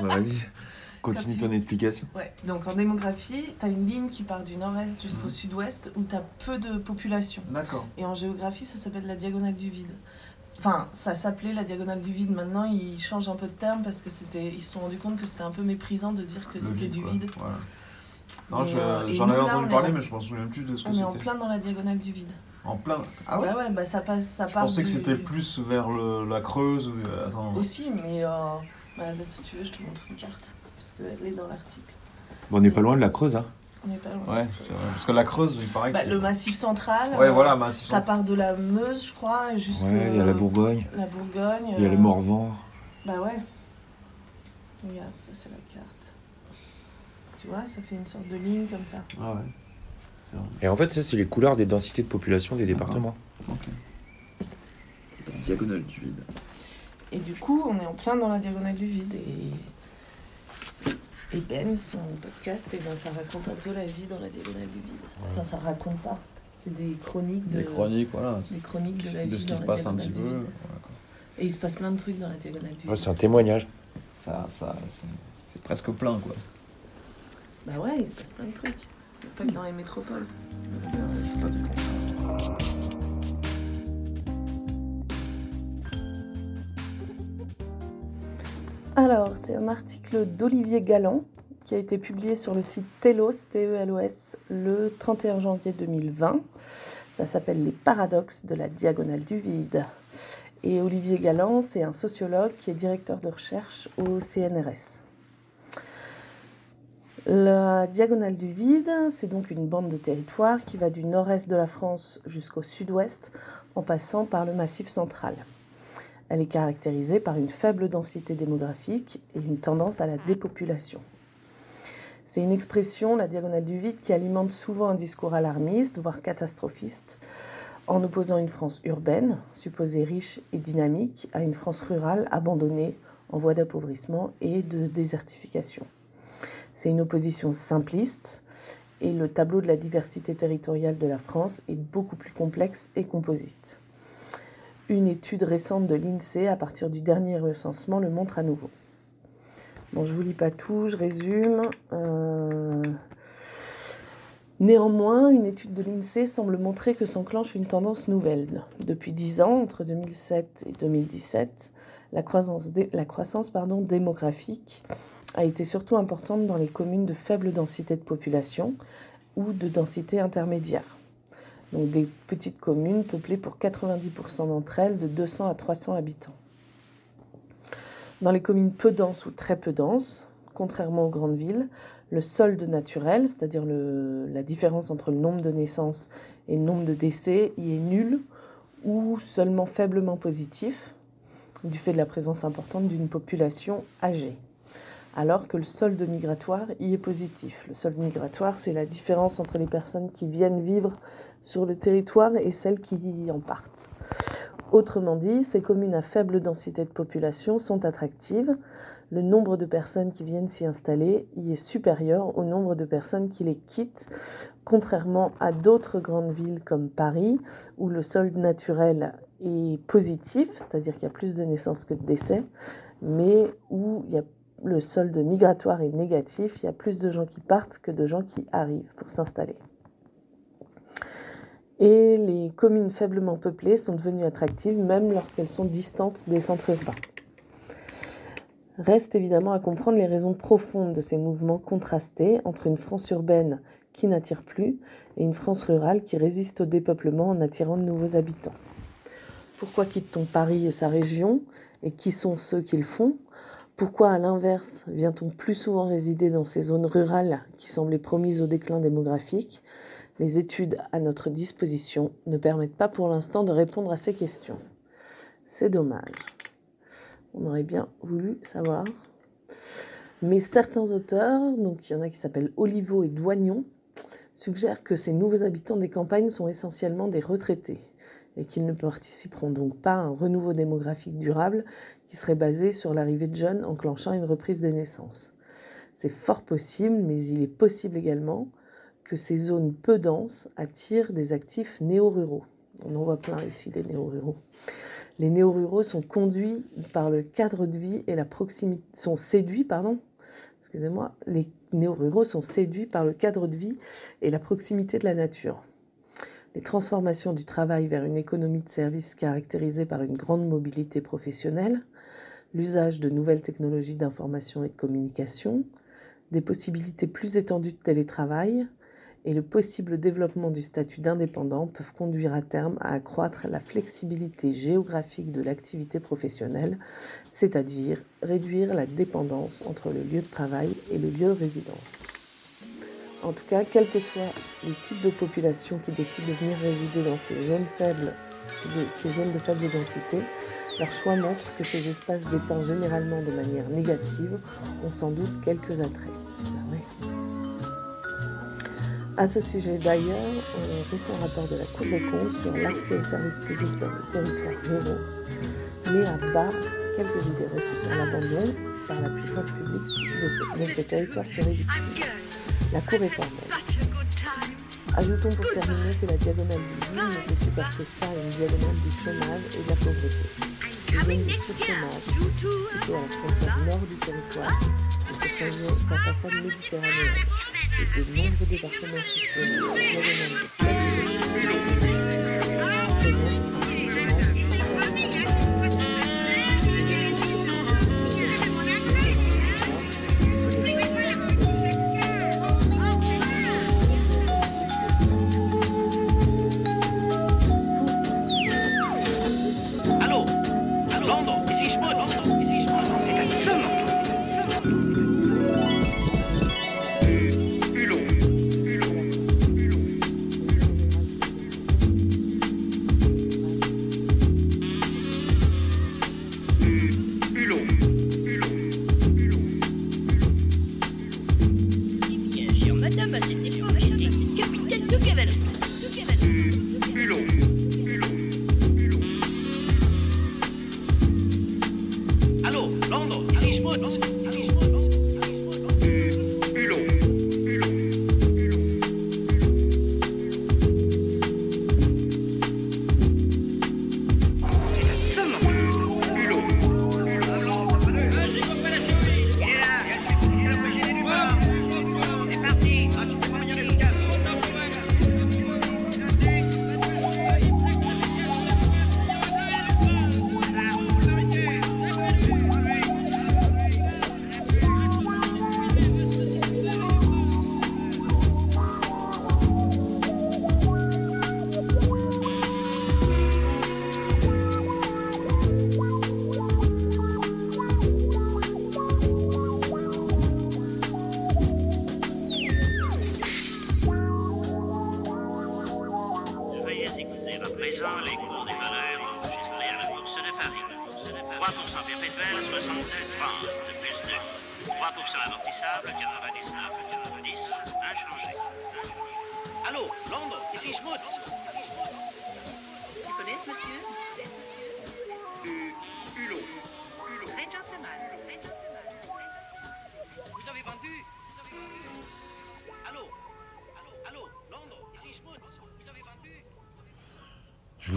Bah, Vas-y, continue Quand ton explication. Ouais. Donc en démographie, tu as une ligne qui part du nord-est jusqu'au Mhm. sud-ouest où tu as peu de population. D'accord. Et en géographie, ça s'appelle la diagonale du vide. Enfin, ça s'appelait la diagonale du vide. Maintenant, ils changent un peu de terme parce que c'était, ils se sont rendus compte que c'était un peu méprisant de dire que c'était du quoi. vide. Voilà. Non, je- euh, j'en nous, avais entendu parler, en- mais je me souviens plus de ce que On est en c'était. plein dans la diagonale du vide. En plein. Ah ouais bah ouais, bah ça passe, ça Je part pensais que c'était plus vers le- la Creuse. euh, Attends. Aussi, mais euh, bah, si tu veux, je te montre une carte parce qu'elle est dans l'article. Bon, on n'est pas loin de la Creuse, hein. On n'est pas loin. Ouais, c'est vrai. Parce que la Creuse, il paraît Bah, que. le massif central. Ouais, euh, voilà, massif. Ça part de la Meuse, je crois, jusqu'à Ouais, il y a la Bourgogne, la Bourgogne. il y a le euh, Morvan. Bah ouais. Regarde, ça c'est la carte. Tu vois, ça fait une sorte de ligne comme ça. Ah ouais. C'est vrai. Et en fait, ça, c'est les couleurs des densités de population des D'accord. départements. Ok. Diagonale du vide. Et du coup, on est en plein dans la diagonale du vide. Et, et Ben, son podcast, et ben, ça raconte un peu la vie dans la diagonale du vide. Enfin, ça raconte pas. C'est des chroniques de, Des chroniques, voilà. des chroniques de la vie De ce qui se passe un petit du peu. voilà. Et il se passe plein de trucs dans la diagonale du Ouais, vide. c'est un témoignage. Ça, ça, c'est- c'est presque plein, quoi. Bah ouais, il se passe plein de trucs. Pas que dans les métropoles. Alors, c'est un article d'Olivier Galland qui a été publié sur le site Telos, T-E-L-O-S, le 31 janvier 2020. Ça s'appelle Les paradoxes de la diagonale du vide. Et Olivier Galland, c'est un sociologue qui est directeur de recherche au CNRS. La diagonale du vide, c'est donc une bande de territoire qui va du nord-est de la France jusqu'au sud-ouest en passant par le massif central. Elle est caractérisée par une faible densité démographique et une tendance à la dépopulation. C'est une expression, la diagonale du vide, qui alimente souvent un discours alarmiste, voire catastrophiste, en opposant une France urbaine, supposée riche et dynamique, à une France rurale abandonnée, en voie d'appauvrissement et de désertification. C'est une opposition simpliste et le tableau de la diversité territoriale de la France est beaucoup plus complexe et composite. Une étude récente de l'INSEE à partir du dernier recensement le montre à nouveau. Bon, je vous lis pas tout, je résume. Euh, Néanmoins, une étude de l'INSEE semble montrer que s'enclenche une tendance nouvelle. Depuis 10 ans, entre 2007 et 2017, la croissance, démographique a été surtout importante dans les communes de faible densité de population ou de densité intermédiaire. Donc des petites communes peuplées pour 90% d'entre elles de 200 à 300 habitants. Dans les communes peu denses ou très peu denses, contrairement aux grandes villes, le solde naturel, c'est-à-dire la différence entre le nombre de naissances et le nombre de décès, y est nul ou seulement faiblement positif, du fait de la présence importante d'une population âgée alors que le solde migratoire y est positif. Le solde migratoire, c'est la différence entre les personnes qui viennent vivre sur le territoire et celles qui en partent. Autrement dit, ces communes à faible densité de population sont attractives. Le nombre de personnes qui viennent s'y installer y est supérieur au nombre de personnes qui les quittent, contrairement à d'autres grandes villes comme Paris, où le solde naturel est positif, c'est-à-dire qu'il y a plus de naissances que de décès, mais où il y a le solde migratoire est négatif, il y a plus de gens qui partent que de gens qui arrivent pour s'installer. Et les communes faiblement peuplées sont devenues attractives même lorsqu'elles sont distantes des centres urbains. Reste évidemment à comprendre les raisons profondes de ces mouvements contrastés entre une France urbaine qui n'attire plus et une France rurale qui résiste au dépeuplement en attirant de nouveaux habitants. Pourquoi quitte-t-on Paris et sa région et qui sont ceux qui le font? Pourquoi, à l'inverse, vient-on plus souvent résider dans ces zones rurales qui semblaient promises au déclin démographique? Les études à notre disposition ne permettent pas pour l'instant de répondre à ces questions. C'est dommage. On aurait bien voulu savoir. Mais certains auteurs, donc il y en a qui s'appellent Olivo et Douagnon, suggèrent que ces nouveaux habitants des campagnes sont essentiellement des retraités et qu'ils ne participeront donc pas à un renouveau démographique durable qui serait basé sur l'arrivée de jeunes enclenchant une reprise des naissances. C'est fort possible, mais il est possible également que ces zones peu denses attirent des actifs néo-ruraux. On en voit plein ici des néo-ruraux. Les néo-ruraux sont conduits par le cadre de vie et la proximité, sont séduits, pardon, excusez-moi, les néo-ruraux sont séduits par le cadre de vie et la proximité de la nature. Les transformations du travail vers une économie de services caractérisée par une grande mobilité professionnelle, l'usage de nouvelles technologies d'information et de communication, des possibilités plus étendues de télétravail et le possible développement du statut d'indépendant peuvent conduire à terme à accroître la flexibilité géographique de l'activité professionnelle, c'est-à-dire réduire la dépendance entre le lieu de travail et le lieu de résidence. En tout cas, quels que soient les types de population qui décident de venir résider dans ces zones faibles, ces zones de faible densité, leur choix montre que ces espaces dépendent généralement de manière négative ont sans doute quelques attraits. À ce sujet d'ailleurs, un récent rapport de la Cour des comptes sur l'accès aux services publics dans les territoires ruraux met à bas quelques idées reçues sur l'abandon par la puissance publique de ces, de ces territoires seraient. La Cour est formelle. Ajoutons pour terminer que la diagonale du vide ne se superpose pas à une diagonale du chômage et de la pauvreté. Les zones de sous-chômage situées à la frontière nord du territoire sa façade méditerranéenne et de nombreux départements situés dans la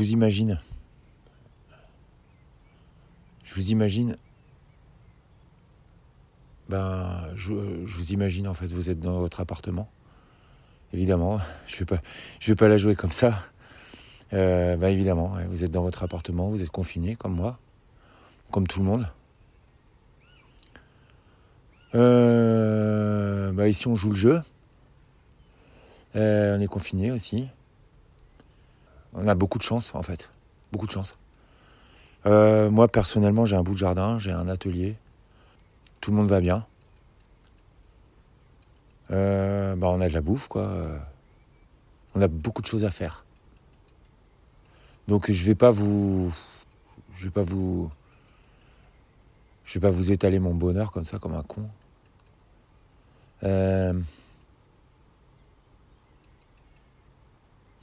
vous imagine. Je vous imagine. Ben, je, je vous imagine en fait, vous êtes dans votre appartement. Évidemment, je vais pas, je vais pas la jouer comme ça. Euh, ben évidemment, vous êtes dans votre appartement, vous êtes confiné comme moi, comme tout le monde. Euh, ben ici on joue le jeu. Euh, on est confiné aussi. On a beaucoup de chance en fait, beaucoup de chance. Euh, moi personnellement, j'ai un bout de jardin, j'ai un atelier. Tout le monde va bien. Euh, bah, on a de la bouffe quoi. On a beaucoup de choses à faire. Donc je vais pas vous, je vais pas vous, je vais pas vous étaler mon bonheur comme ça, comme un con. Euh,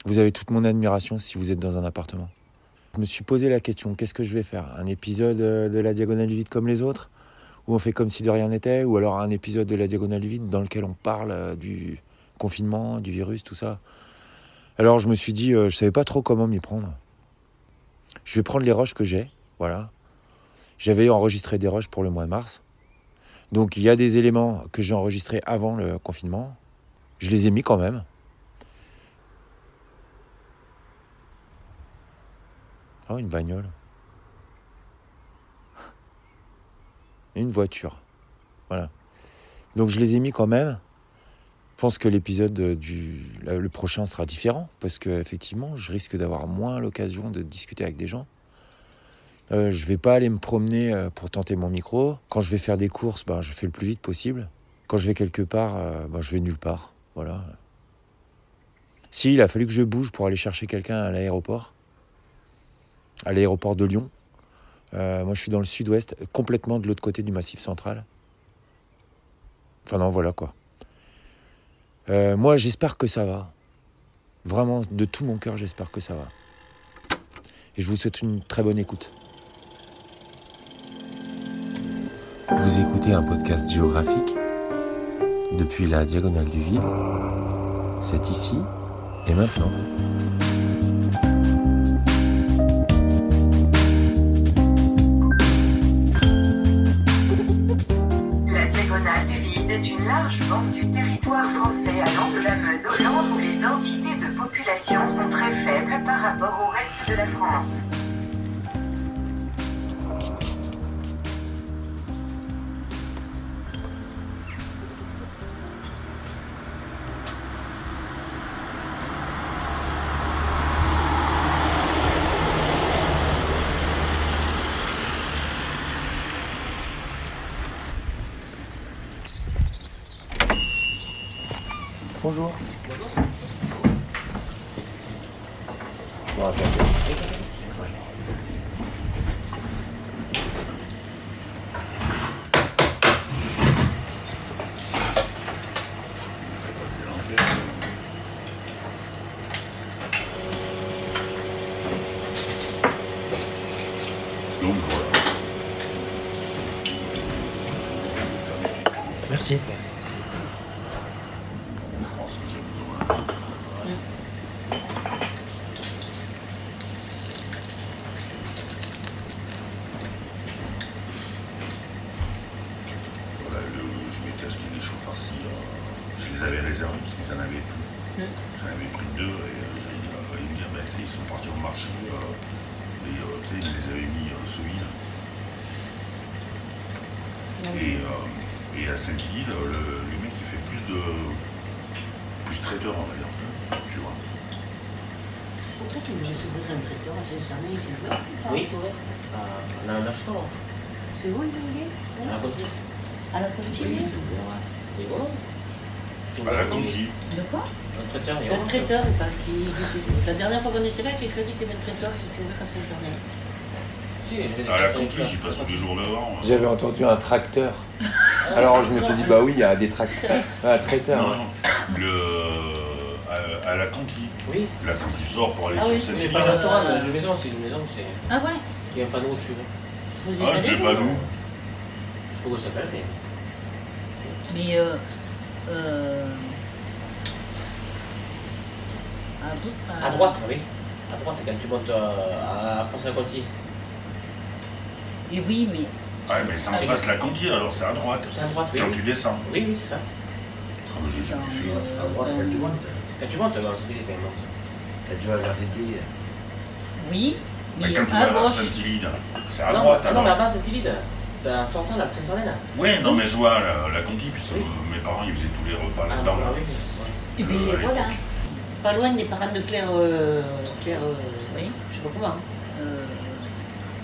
Vous avez toute mon admiration si vous êtes dans un appartement. Je me suis posé la question, qu'est-ce que je vais faire? Un épisode euh, de la Diagonale du Vide comme les autres? Où on fait comme si de rien n'était? Ou alors un épisode de la Diagonale du Vide dans lequel on parle euh, du confinement, du virus, tout ça? Alors je me suis dit, euh, je savais pas trop comment m'y prendre. Je vais prendre les rushs que j'ai, voilà. J'avais enregistré des rushs pour le mois de mars. Donc il y a des éléments que j'ai enregistrés avant le confinement. Je les ai mis quand même. Oh, une bagnole. Une voiture. Voilà. Donc je les ai mis quand même. Je pense que l'épisode du le prochain sera différent parce que effectivement, je risque d'avoir moins l'occasion de discuter avec des gens. Euh, je vais pas aller me promener euh, pour tenter mon micro. Quand je vais faire des courses, ben, je fais le plus vite possible. Quand je vais quelque part, euh, ben, je vais nulle part. Voilà. Si, il a fallu que je bouge pour aller chercher quelqu'un à l'aéroport, à l'aéroport de Lyon. Euh, moi, je suis dans le sud-ouest, complètement de l'autre côté du massif central. Enfin non, voilà quoi. Euh, moi, j'espère que ça va. Vraiment, de tout mon cœur, j'espère que ça va. Et je vous souhaite une très bonne écoute. Vous écoutez un podcast géographique depuis la diagonale du vide. C'est ici et maintenant. Merci. Traiteur, il y a Le traiteur est parti d'ici. La dernière fois qu'on était là, quelqu'un dit qu'il y avait un traiteur qui s'était ouvert à 16 h Si, je vais À la Conti, j'y passe tous les jours devant. euh. J'avais entendu un tracteur. Alors je me suis dit, bah oui, il y a des tracteurs. Un traiteur. Non, non. Le, à, à la Conti. Oui. Là, quand tu sors pour aller Ah sur oui, Saint-Gilles. c'est pas un restaurant, c'est une maison, c'est une maison, c'est. Ah ouais Il y a un panneau dessus. Vous Ah, je l'ai pas vu. Je sais pas comment ça s'appelle, mais. Mais euh, euh, à, À droite, oui. À droite, quand tu montes euh, à François Conti. Et oui, mais Ouais, mais c'est en face de la Conti, alors c'est à droite. C'est à droite, oui. Quand tu descends. Oui, oui, c'est ça. Ah, mais j'ai jamais fait. À droite, quand tu montes. Quand tu montes, dans cette idée, c'est monte. Quand tu vas vers idée. oui, Mais mais quand tu à vas vers gauche. Saint-Hilide, c'est à non, droite ah Non, mais alors. avant, c'est Ilide. C'est en sortant là, c'est Saint-Solène. Oui, non, mais je vois la, la Conti, puisque euh, mes parents ils faisaient tous les repas Ah, là-dedans. ah, là. oui. Et puis Euh, à voilà. Pas loin des parents de Claire. Euh, Claire euh, Oui. Je sais pas comment. Euh,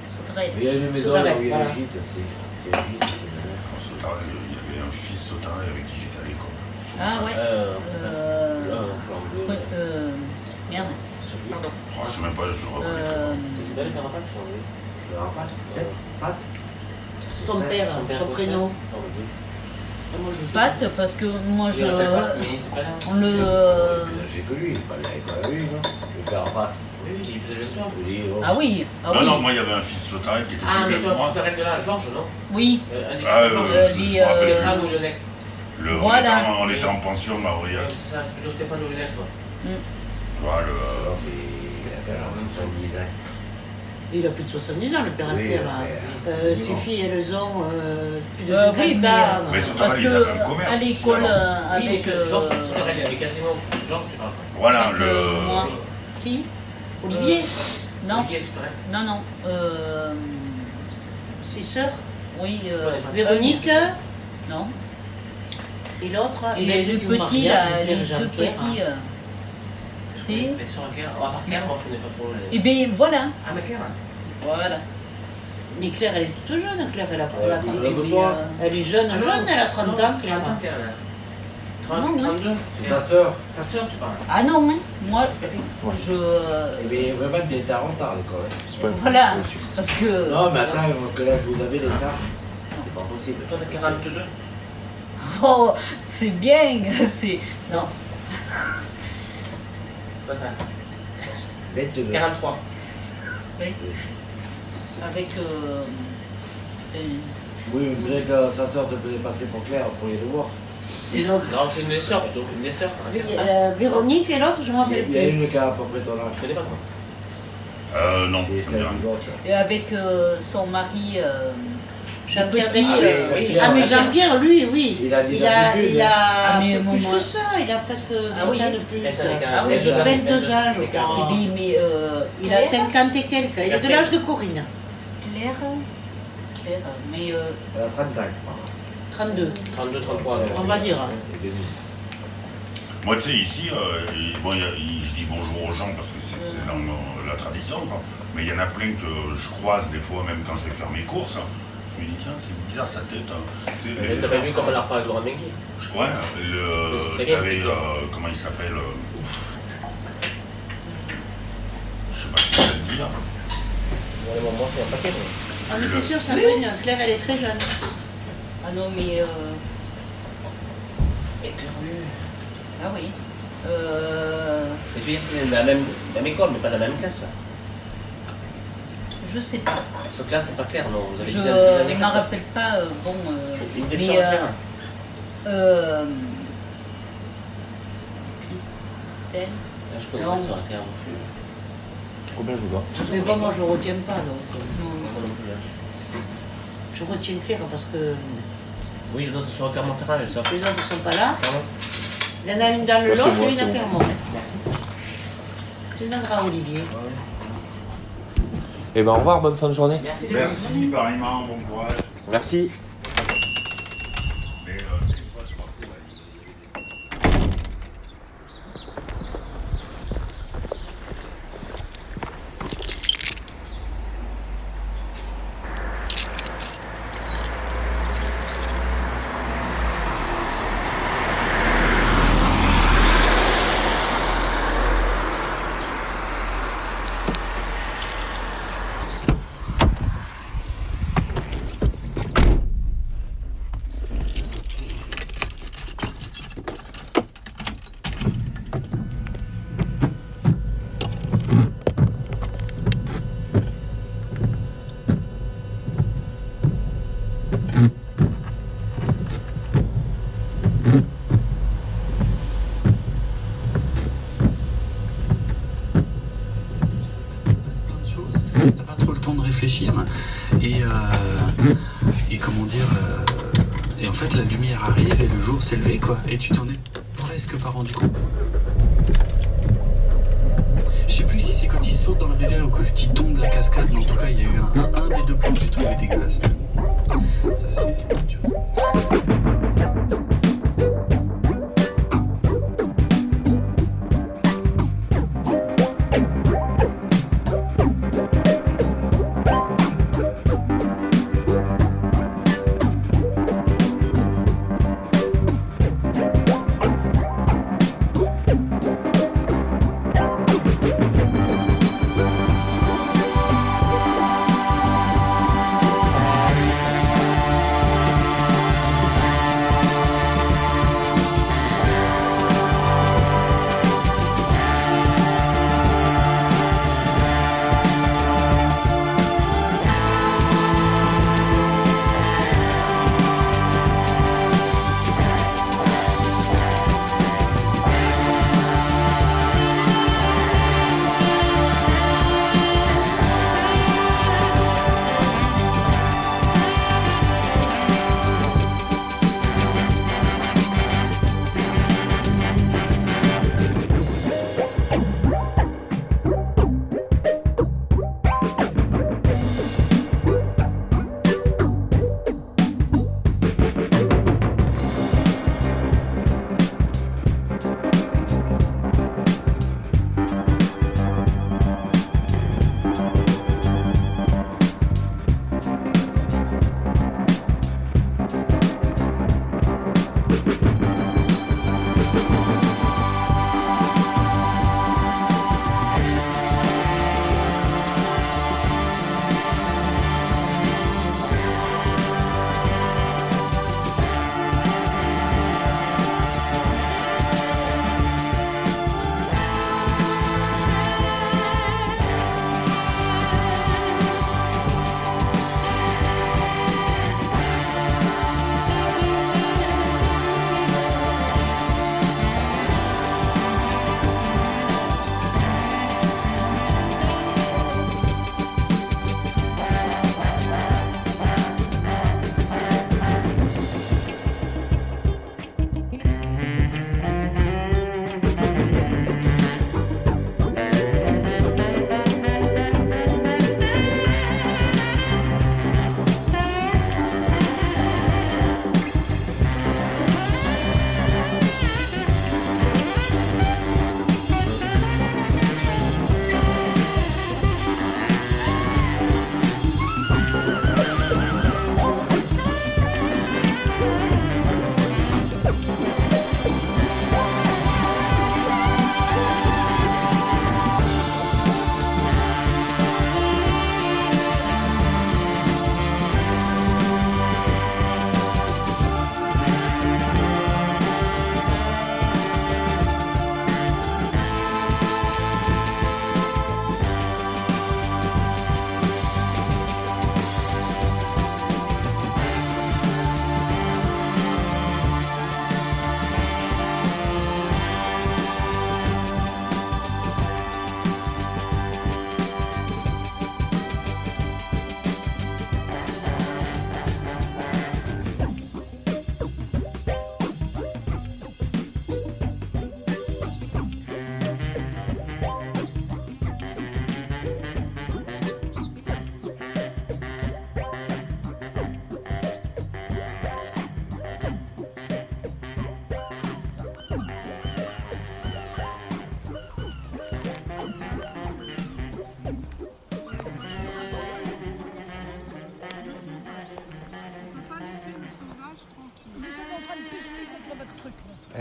Sauterelle. Il y a une maison Sauterelle, là où il y a voilà. un gîte, c'est. C'est un gîte. Quand Sauterelle, il y avait un fils Sauterelle avec qui j'étais à l'école. Ah ouais. Euh, Euh, là, euh, merde. Pardon. Oh, je sais même pas, je le reconnais Euh, C'est pas les Carapates, je crois. Carapates, peut-être Pat Son père, son prénom. Pat, parce que moi Il je. On le. euh, J'ai que lui, pas lui, non Le toi. Oui, oh. Ah oui, ah Non, oui. non, moi il y avait un fils Sauterelle qui était Ah, plus mais vieux que toi, de là, Georges, non Oui. Euh, un des Ah, euh, euh, Stéphane plus. ou Lionel. Le, on, Voilà. était en, on était en pension à Aurillac. C'est ça, c'est plutôt Stéphane ou Lionel, quoi. Tu vois, le. Il a plus de 70 ans, le père Oui, hein. père. Euh, ses filles, elles ont euh, plus de Euh, 50 oui, mais, ans. euh, Mais surtout, parce ils que avaient un commerce, à l'école, euh, Oui, mais avec. que euh, Jean, il avait quasiment. Jean, tu parles. Voilà, avec, euh, le. moi. Qui? Olivier? Non, Olivier non, non. euh, Ses sœurs? oui. euh, Véronique Non. et l'autre? Et mais le petit, là, les deux petits. euh, c'est. Les sœurs Claire. Oh, à part Claire, on ne connaît pas trop. les- Et bien voilà. Ah, mais Claire. Voilà. Mais Claire, elle est toute jeune, Claire, elle a pas la jeune mais, euh, Elle est jeune, Ah, jeune, elle a 30 ans, Claire. 30 ans, Claire, là. Non, 30, non. 32. C'est sa sœur. Sa sœur, tu parles. Ah non, hein, moi, je. Eh bien, vraiment, était en retard hein. C'est pas Voilà. Parce que. Non, mais attends, que là, je vous avais l'écart. C'est pas possible. Toi, t'as 42. Oh, c'est bien. C'est. Non, C'est pas ça. 22. 43. Avec. euh, euh, Oui, mais vous savez que sa sœur se faisait passer pour Claire pour les devoirs. et l'autre. C'est une des sœurs plutôt qu'une des sœurs. hein. Euh, Véronique et l'autre, je me Il y a- rappelle il y a plus. une qui a à peu près ton Je âge. connais pas toi. Euh, non. Et avec euh, son mari. euh, Jean-Pierre euh, oui. Ah, mais Jean-Pierre, lui, oui. Il a Il a, il a Ah, mais plus moi- que ça, il a presque 20 Ah oui. ans de plus. Ah oui. 22 ans. 22 ans, je Et crois. puis, mais. euh, Il a Claire, 50 et quelques. Il est de l'âge de Corinne. Claire. Claire, mais. euh, Elle a 30 ans, je crois. 32, 32, 33. on va dire. Demi. Moi, tu sais, ici, euh, et- bon, y a- je dis bonjour aux gens parce que c'est euh, la tradition, quoi. mais il y en a plein que je croise des fois, même quand je vais faire mes courses. Je me dis, tiens, c'est bizarre sa tête. hein. Tu sais, les- pas vu comme elle a fait avec Laurent Menguy Ouais, le, t'avais, euh, comment il s'appelle euh, Je sais pas si ça te dire. Ouais, bon, moi, c'est un paquet. moi. Ah, mais c'est sûr, Sandrine, Claire, elle est très jeune. Ah non, mais. euh, Claire, oui. Ah oui. Euh, Mais tu veux dire que c'est la même, même école, mais pas la même classe. je sais pas. Cette classe, c'est pas clair, non Vous avez Je ne me quatre. rappelle pas. euh, bon. euh, Une des mais. euh, Claire. euh, Christelle. Ah, Je connais non. pas les sœurs Claire non plus. Combien je vous dois Mais bon, moi, je ne retiens pas, donc. euh, hein. Je retiens Claire parce que Oui, les autres sont à Clermont-Ferrand, les sœurs. les autres ne sont pas là. Il y en a une dans le Lot et une à. Clermont. Merci. Tu demanderas à Olivier. Eh ben au revoir, bonne fin de journée. Merci. Merci, pareillement, bon courage. Merci. Mais, euh, des fois, je partais, là, plein de choses, t'as pas trop le Et, euh, et comment dire. euh, et en fait, la lumière arrive et le jour s'est levé, quoi. Et tu t'en es presque pas rendu compte. Je sais plus si c'est quand il saute dans la rivière ou quand il tombe de la cascade, mais en tout cas, il y a eu un, un- un des deux plans que j'ai trouvé dégueulasse. Ça, c'est.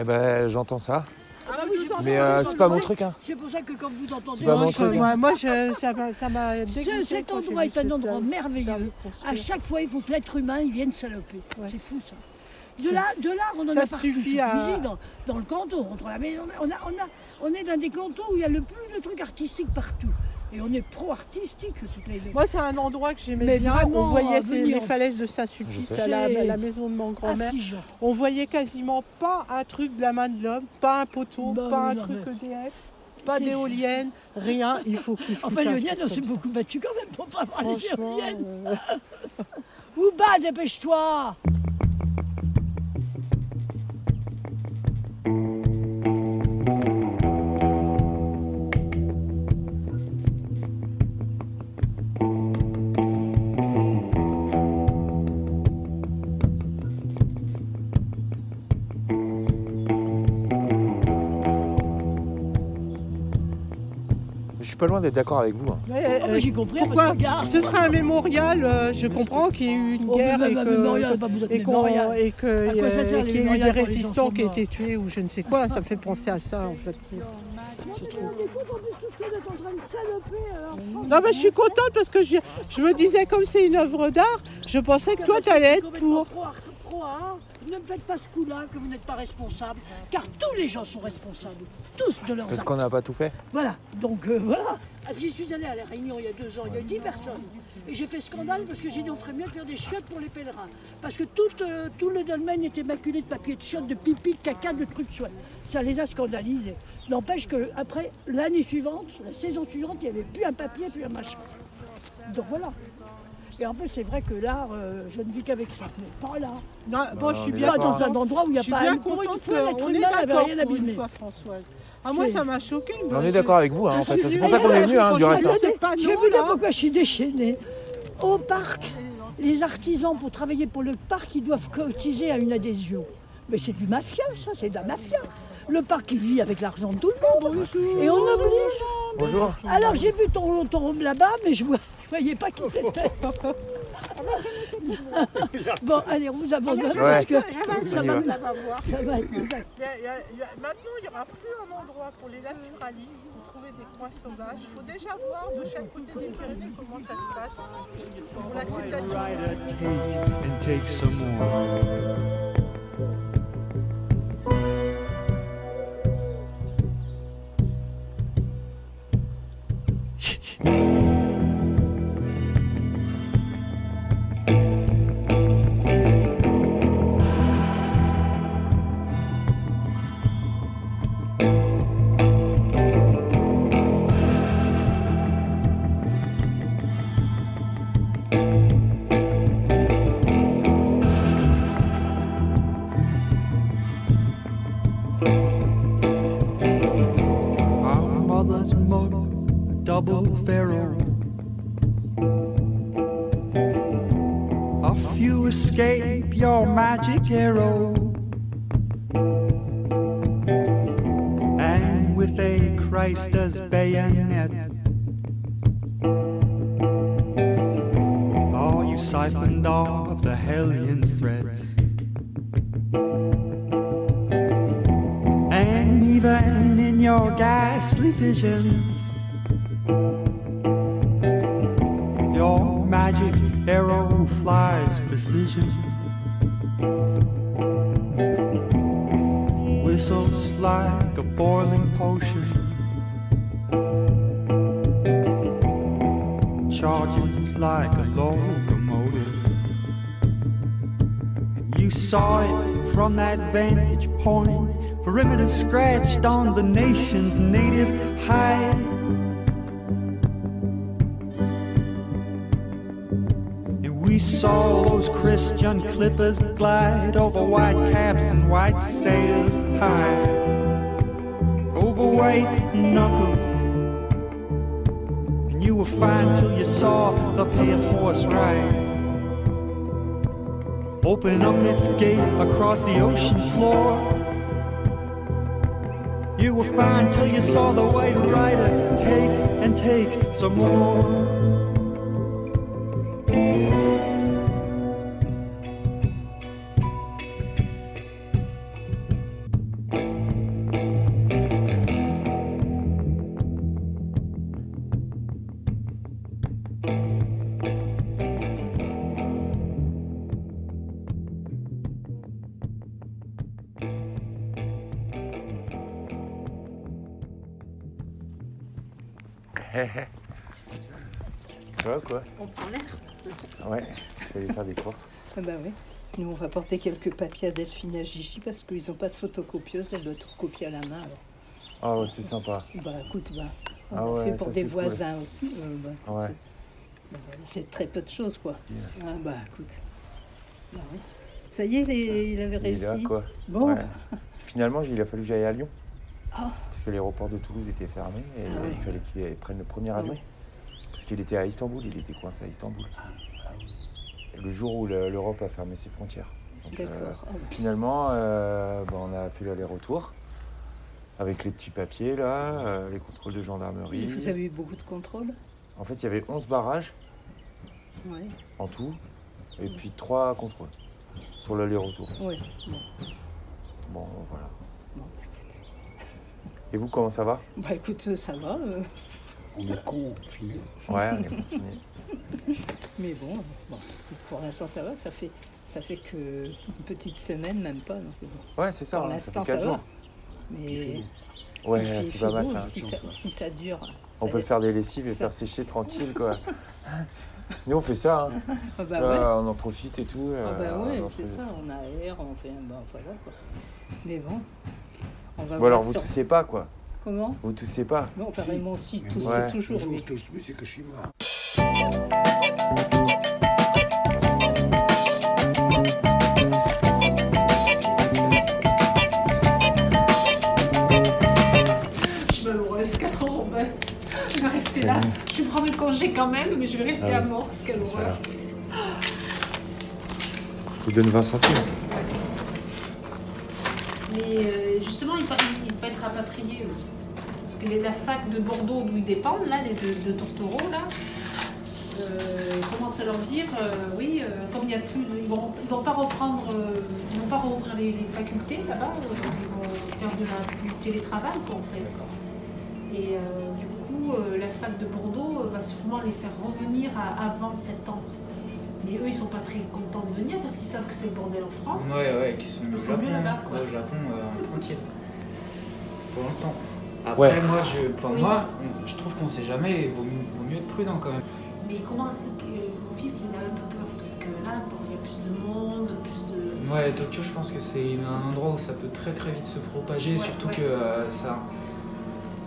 Eh ben, j'entends ça. Ah bah oui, Mais euh, c'est pas mon truc, hein. C'est pour ça que quand vous entendez... C'est pas mon Moi, truc, je- hein. moi, Moi, je, ça m'a ça m'a Ce- dégoûté. Cet endroit est un endroit merveilleux. À chaque fois, il faut que l'être humain il vienne saloper. C'est fou ça. De Ça- là, de là, on en ça a partout. suffit à- ici, dans, dans le canton. Entre la maison, on, a, on, a, on est dans des cantons où il y a le plus de trucs artistiques partout. Et on est pro-artistique. Moi, c'est un endroit que j'aimais Mais bien. vraiment, on voyait venir- les falaises de Saint-Sulpice, à la, maison de mon grand-mère. On voyait quasiment pas un truc de la main de l'homme, pas un poteau, Bah pas un truc mais- EDF, pas C'est- d'éolienne, rien. Il faut qu'il Enfin, l'éolienne, on s'est beaucoup battu quand même pour pas avoir les éoliennes. euh, Où bas, dépêche-toi pas loin d'être d'accord avec vous. hein. Ouais, euh, j'ai compris Pourquoi. Ce serait un mémorial, euh, je comprends qu'il y ait eu une Oh, guerre et euh, qu'il y ait eu des résistants qui aient été tués ou je ne sais quoi. Ça me fait penser à ça en fait. Non, mais je suis contente parce que je, je me disais, comme c'est une œuvre d'art, je pensais que toi, tu allais être pour. Ne me faites pas ce coup-là, que vous n'êtes pas responsable, car tous les gens sont responsables, tous de leurs Parce qu'on n'a pas tout fait. Voilà, donc euh, voilà. Ah, J'y suis allée à la Réunion il y a deux ans, il y a eu 10 personnes. Et j'ai fait scandale parce que j'ai dit on ferait mieux de faire des chiottes pour les pèlerins. Parce que tout, euh, tout le dolmen était maculé de papier de chiottes, de pipi, de caca, de trucs chouettes. Ça les a scandalisés. N'empêche qu'après, l'année suivante, la saison suivante, il n'y avait plus un papier, plus un machin. Donc voilà. Et en plus, c'est vrai que l'art, euh, je ne vis qu'avec ça, mais pas là. Non, bon, je suis Pas bien dans un endroit où il n'y a Je suis pas bien un pour une fois, l'être humain n'avait d'accord rien abîmé. Françoise. Ah, moi, ça m'a choqué. Mais on est d'accord avec vous, hein, en fait. C'est pour ça qu'on est venu, hein, du reste. j'ai vu là pourquoi je suis déchaînée. Au parc, les artisans, pour travailler pour le parc, ils doivent cotiser à une adhésion. Mais c'est du mafia, ça, c'est de la mafia. Le parc, il vit avec l'argent de tout le monde. Et on oblige. Bonjour. Alors, j'ai vu ton, ton homme là-bas, mais je ne voyais pas qui c'était. bon, allez, on vous abandonne. Ouais. parce que On ça y va. va. Ça va voir. Ça va. Il y a- il y a- il y a- Maintenant, il n'y aura plus un endroit pour les naturalistes, pour trouver des coins sauvages. Il faut déjà voir de chaque côté des Pyrénées comment ça se passe pour l'acceptation. and take some more. Escape your magic arrow. And with a Christ as bayonet. Oh, you siphoned off the hellion's threats. And even in your ghastly visions, your magic arrow flies Whistles like a boiling potion, charges like a locomotive. And you saw it from that vantage point. Perimeter scratched on the nation's native hide. Saw those Christian clippers glide over white caps and white sails high. Over white knuckles. And you were fine till you saw the pale horse ride. Open up its gate across the ocean floor. You were fine till you saw the white rider take and take some more. Nous, on va porter quelques papiers à Delphine à Gigi parce qu'ils n'ont pas de photocopieuse, elle doit tout recopier à la main. Ah c'est sympa. Bah écoute, bah, on Ah ouais, fait pour ça, des cool. voisins aussi. euh, bah, écoute, Ouais. c'est- bah, c'est très peu de choses, quoi. Ah bah écoute. Bah oui. Ça y est, les- il avait Il est réussi. là, quoi. Bon. Ouais. Finalement, il a fallu que j'aille à Lyon. Ah. Parce que l'aéroport de Toulouse était fermé et Ah il fallait qu'il prenne le premier Ah avion. Parce qu'il était à Istanbul, il était coincé à Istanbul. Le jour où le- l'Europe a fermé ses frontières. Donc, euh, D'accord. Finalement, euh, bah, on a fait l'aller-retour avec les petits papiers là, euh, les contrôles de gendarmerie. Et Vous avez eu beaucoup de contrôles? En fait, il y avait 11 barrages Ouais. en tout et puis 3 contrôles sur l'aller-retour. Ouais. Bon. Bon, voilà. Et vous, comment ça va? Bah écoute, ça va. euh, On est confinés. Ouais, on est confinés. Mais bon, bon, pour l'instant ça va, ça fait, ça fait que une petite semaine, même pas. donc bon. Ouais, c'est ça, Pour hein, ça l'instant ça, quatre va. jours. Mais Ouais, c'est pas mal, beau, ça. Si ça, si ça dure. On ça- peut faire des lessives et ça- faire sécher tranquille, quoi. Nous, on fait ça. hein. Ah bah Là, ouais. On en profite et tout. Ah bah euh, ouais, c'est fait- ça, on aère, on fait un bon, voilà quoi. Mais bon, on va Bon, voir alors, vous sur- toussez pas, quoi. Comment? Vous toussez pas. Non, enfin, Raymond aussi, tous, Ouais. toujours. Mais- je tousse, mais c'est que je suis mort. Congés quand même, mais je vais rester Ah à. Morse. Quelle horreur. Je vous donne 20 centimes. Mais euh, justement, il, il se va être rapatrié. eux. Parce que les- la fac de Bordeaux, d'où ils dépendent, là, les de, de là, euh, commence à leur dire euh, oui, euh, comme il n'y a plus. de- ils ne vont, ils vont pas reprendre. euh, ils vont pas rouvrir les, les facultés là-bas. euh, ils vont faire de la, du télétravail, quoi, en fait. Et euh, du coup, euh, la fac de Bordeaux euh, va sûrement les faire revenir à avant septembre. Mais eux, ils sont pas très contents de venir parce qu'ils savent que c'est le bordel en France. Ouais, ouais, qui sont sont Japon, mieux là-bas, quoi. Ouais, au Japon, euh, tranquille. Pour l'instant. Après, Ouais. moi, je, enfin, Oui. moi, je trouve qu'on sait jamais, il vaut, mieux- vaut mieux être prudent quand même. Mais il commence, que mon fils, il a un peu peur parce que là, bon, il y a plus de monde, plus de. Ouais, Tokyo, je pense que c'est un endroit où ça peut très très vite se propager, Ouais, surtout ouais. que euh, ça.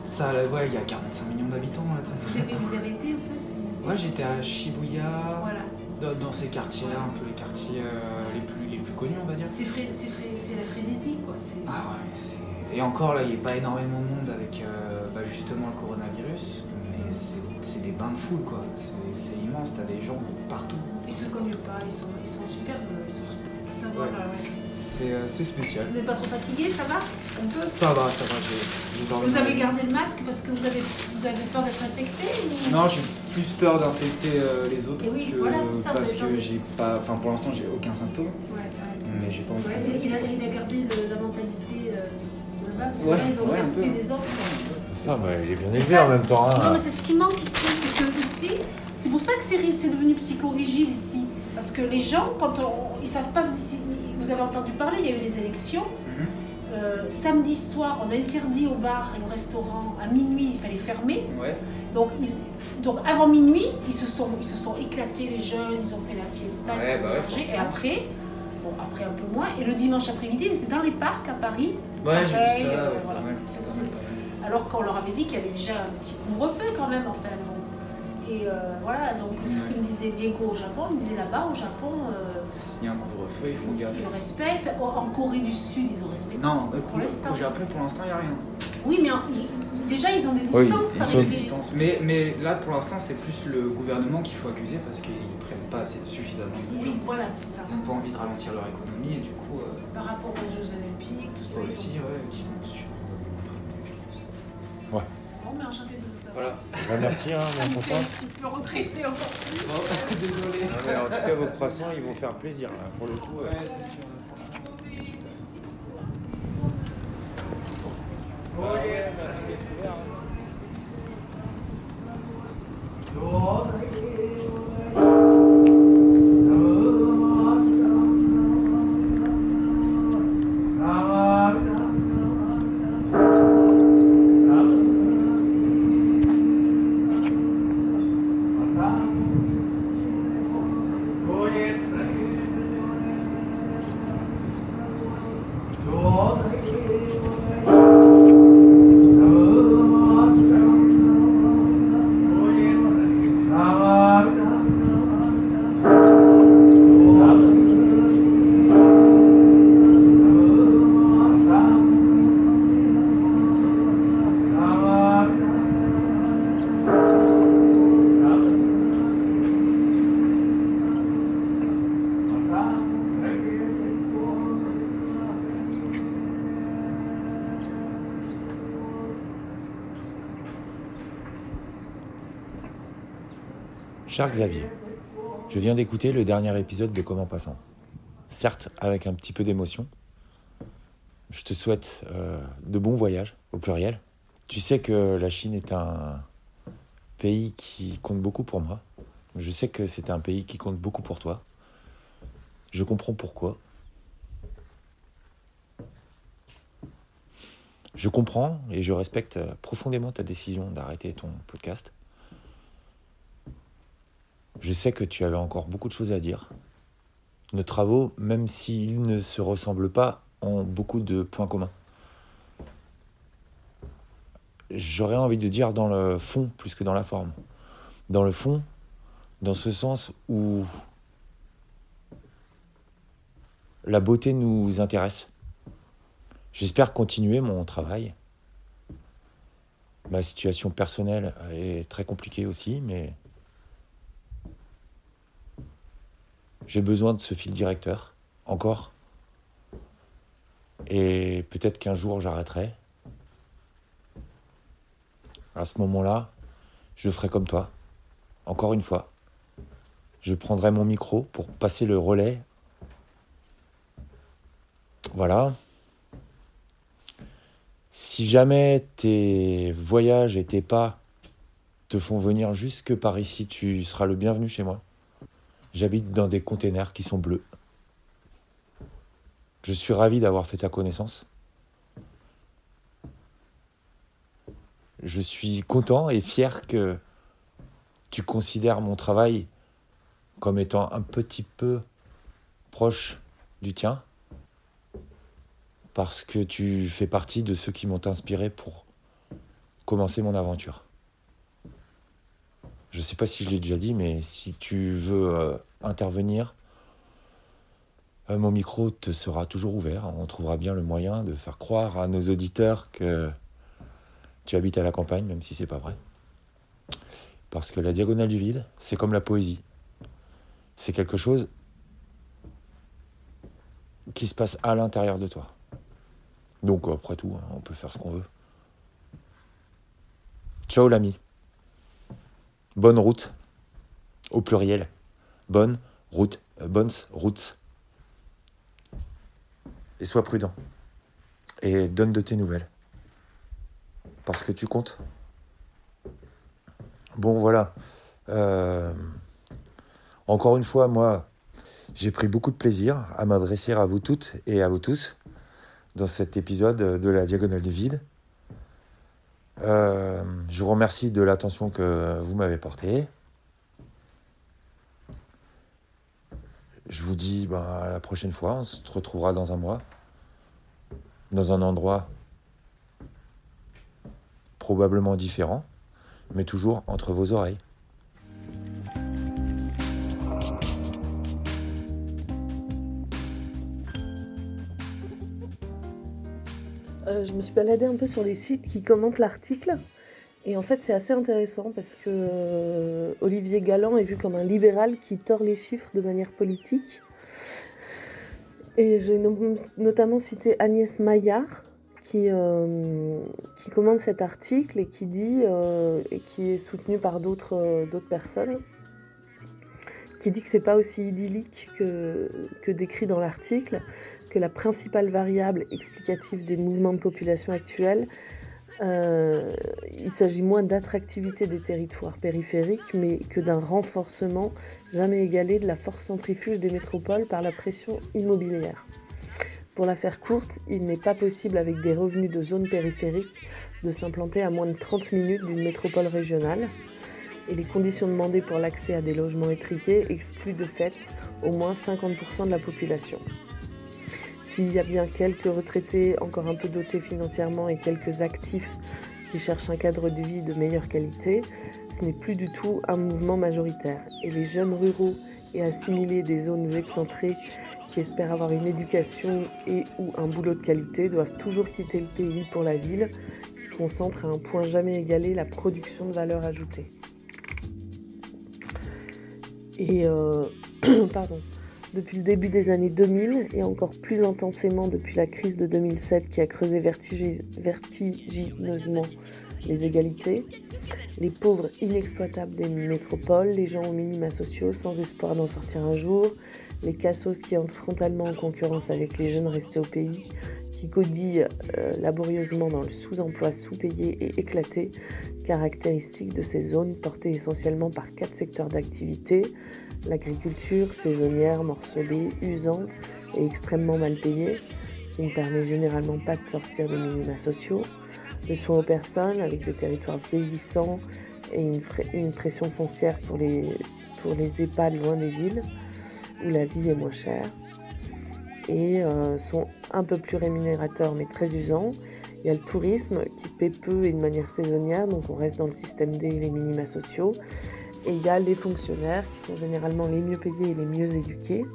Ça, ouais, il y a 45 millions d'habitants là. Vous avez, vous avez été en fait Ouais, j'étais à Shibuya, Voilà. dans, ces quartiers-là, un peu les quartiers euh, les, plus, les plus connus, on va dire. C'est fré- c'est fré- c'est la frénésie, quoi. c'est- Ah ouais, c'est- Et encore là, il n'y a pas énormément de monde avec euh, bah, justement le coronavirus, mais c'est c'est des bains de foule quoi. C'est immense, t'as des gens partout. Ils se cognent pas, ils sont, ils sont superbes. Ils sont super- Ouais. là, ouais. C'est euh, c'est spécial. Vous n'êtes pas trop fatigué, ça va On peut Ça va, ça va, j'ai j'ai dormi Vous avez gardé le masque parce que vous avez, vous avez peur d'être infecté ou... Non, j'ai plus peur d'infecter euh, les autres Et oui, que voilà, c'est ça, parce que j'ai pas. Enfin, pour l'instant, j'ai aucun symptôme, Ouais, ouais. mais j'ai pas envie Ouais, de il, a, il a gardé le- la mentalité euh, de là-bas. C'est Ouais, ça, ils ont le respect des autres. C'est ça, bah, il est bien élevé ça. en même temps. hein. Non, mais c'est ce qui manque ici, c'est que ici, c'est pour ça que c'est c'est devenu psychorigide ici. Parce que les gens, quand on, ils savent pas se vous avez entendu parler, il y a eu les élections. Mhm. Euh, samedi soir, on a interdit au bar et au restaurant à minuit, il fallait fermer. Ouais. Donc, ils- donc avant minuit, ils se, sont, ils se sont éclatés les jeunes, ils ont fait la fiesta, ils se bah ouais, mangés. Et après, bon, après un peu moins, et le dimanche après-midi, ils étaient dans les parcs à Paris. Pareil, ça, euh, voilà. alors qu'on leur avait dit qu'il y avait déjà un petit couvre-feu quand même, enfin bon. Et euh, voilà, donc ce que me disait Diego au Japon, il me disait là-bas au Japon, euh, Il y a un couvre-feu, il faut ils garder. le respectent. En Corée du Sud, ils ont respecté. Non, pour l'instant. au Japon, pour l'instant, il n'y a rien. Oui, mais en- déjà, ils ont des Oui, distances ils avec sont les. distance. Mais, mais là, pour l'instant, c'est plus le gouvernement qu'il faut accuser parce qu'ils ne prennent pas assez suffisamment de mesures. Oui, voilà, c'est ça. Ils n'ont pas envie de ralentir leur économie et du coup, euh, Par rapport aux Jeux Olympiques, tout ça. ils aussi, ont- ouais, qui vont sur je pense. Ouais. Bon, mais enchanté de. Voilà. Bah, merci, hein, mon content. un petit peu regretter encore plus. Désolé. Non, mais en tout cas, vos croissants, ils vont faire plaisir, là, pour le coup. euh. Ouais, c'est sûr. merci d'être ouvert. Cher Xavier, je viens d'écouter le dernier épisode de Comment Passant. Certes, avec un petit peu d'émotion. Je te souhaite euh, de bons voyages, au pluriel. Tu sais que la Chine est un pays qui compte beaucoup pour moi. Je sais que c'est un pays qui compte beaucoup pour toi. Je comprends pourquoi. Je comprends et je respecte profondément ta décision d'arrêter ton podcast. Je sais que tu avais encore beaucoup de choses à dire. Nos travaux, même s'ils ne se ressemblent pas, ont beaucoup de points communs. J'aurais envie de dire dans le fond plus que dans la forme. Dans le fond, dans ce sens où la beauté nous intéresse. J'espère continuer mon travail. Ma situation personnelle est très compliquée aussi, mais j'ai besoin de ce fil directeur, encore. Et peut-être qu'un jour j'arrêterai. À ce moment-là, je ferai comme toi, encore une fois. Je prendrai mon micro pour passer le relais. Voilà. Si jamais tes voyages et tes pas te font venir jusque par ici, tu seras le bienvenu chez moi. J'habite dans des containers qui sont bleus. Je suis ravi d'avoir fait ta connaissance. Je suis content et fier que tu considères mon travail comme étant un petit peu proche du tien, parce que tu fais partie de ceux qui m'ont inspiré pour commencer mon aventure. Je ne sais pas si je l'ai déjà dit, mais si tu veux euh, intervenir, euh, mon micro te sera toujours ouvert. On trouvera bien le moyen de faire croire à nos auditeurs que tu habites à la campagne, même si c'est pas vrai. Parce que la diagonale du vide, c'est comme la poésie. C'est quelque chose qui se passe à l'intérieur de toi. Donc après tout, hein, on peut faire ce qu'on veut. Ciao l'ami. Bonne route. Au pluriel. Bonne route. Euh, bonnes routes. Et sois prudent. Et donne de tes nouvelles. Parce que tu comptes. Bon voilà. Euh, encore une fois, moi, j'ai pris beaucoup de plaisir à m'adresser à vous toutes et à vous tous dans cet épisode de la Diagonale du Vide. Euh, je vous remercie de l'attention que vous m'avez portée. Je vous dis ben, à la prochaine fois, on se retrouvera dans un mois, dans un endroit probablement différent, mais toujours entre vos oreilles. Euh, je me suis baladée un peu sur les sites qui commentent l'article. Et en fait, c'est assez intéressant parce que euh, Olivier Galland est vu comme un libéral qui tord les chiffres de manière politique. Et j'ai no- notamment cité Agnès Maillard qui, euh, qui commande cet article et qui dit, euh, et qui est soutenu par d'autres personnes, qui dit que c'est pas aussi idyllique que, que décrit dans l'article, que la principale variable explicative des mouvements de population actuels, euh, il s'agit moins d'attractivité des territoires périphériques, mais que d'un renforcement jamais égalé de la force centrifuge des métropoles par la pression immobilière. Pour la faire courte, il n'est pas possible avec des revenus de zones périphériques de s'implanter à moins de 30 minutes d'une métropole régionale. Et les conditions demandées pour l'accès à des logements étriqués excluent de fait au moins 50% de la population. S'il y a bien quelques retraités encore un peu dotés financièrement et quelques actifs qui cherchent un cadre de vie de meilleure qualité, ce n'est plus du tout un mouvement majoritaire. Et les jeunes ruraux et assimilés des zones excentrées qui espèrent avoir une éducation et ou un boulot de qualité doivent toujours quitter le pays pour la ville qui concentre à un point jamais égalé la production de valeur ajoutée. Et euh, pardon. Depuis le début des années 2000 et encore plus intensément depuis la crise de 2007 qui a creusé vertigi- vertigineusement les égalités, les pauvres inexploitables des métropoles, les gens aux minima sociaux sans espoir d'en sortir un jour, les cassos qui entrent frontalement en concurrence avec les jeunes restés au pays, qui codillent euh, laborieusement dans le sous-emploi sous-payé et éclaté, caractéristique de ces zones portées essentiellement par quatre secteurs d'activité, l'agriculture saisonnière, morcelée, usante et extrêmement mal payée, qui ne permet généralement pas de sortir des minima sociaux, le soin aux personnes avec des territoires vieillissants et une, pression foncière pour les, pour EHPAD loin des villes, où la vie est moins chère, et euh, sont un peu plus rémunérateurs mais très usants. Il y a le tourisme qui paie peu et de manière saisonnière, donc on reste dans le système D et les minima sociaux. Et il y a les fonctionnaires qui sont généralement les mieux payés et les mieux éduqués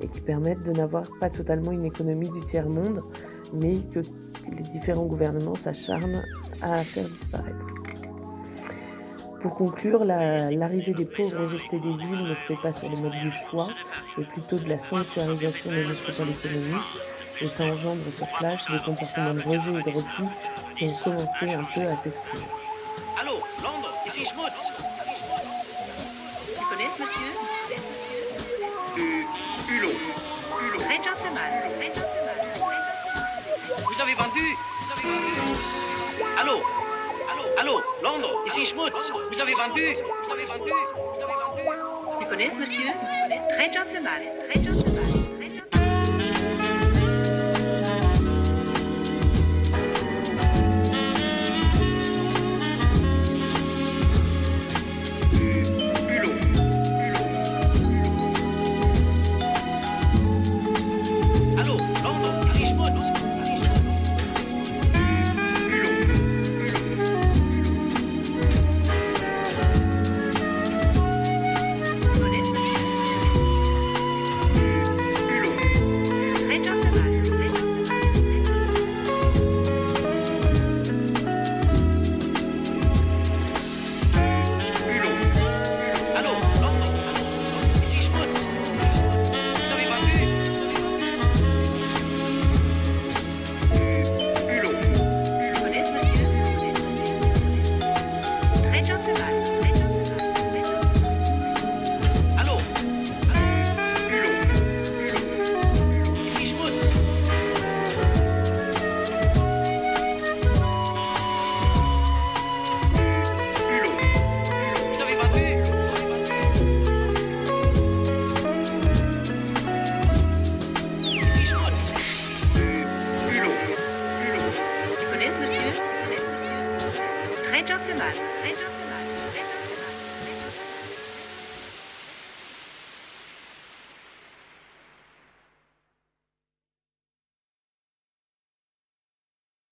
et qui permettent de n'avoir pas totalement une économie du tiers-monde, mais que les différents gouvernements s'acharnent à faire disparaître. Pour conclure, la- l'arrivée des pauvres rejetés des villes ne se fait pas sur le mode du choix, mais plutôt de la sanctuarisation des métropoles économiques, et ça engendre sur place des comportements de rejet et de repli qui ont commencé un peu à s'exprimer. Allô, Londres, ici Schmutz. Hulot. Gentleman. Vous avez vendu Vous avez vendu. Allô. Allô. Allô. Londres, ici Schmutz. Vous avez vendu. Vous avez vendu. Vous avez vendu. Tu connais ce monsieur? Très gentleman. Très gentleman.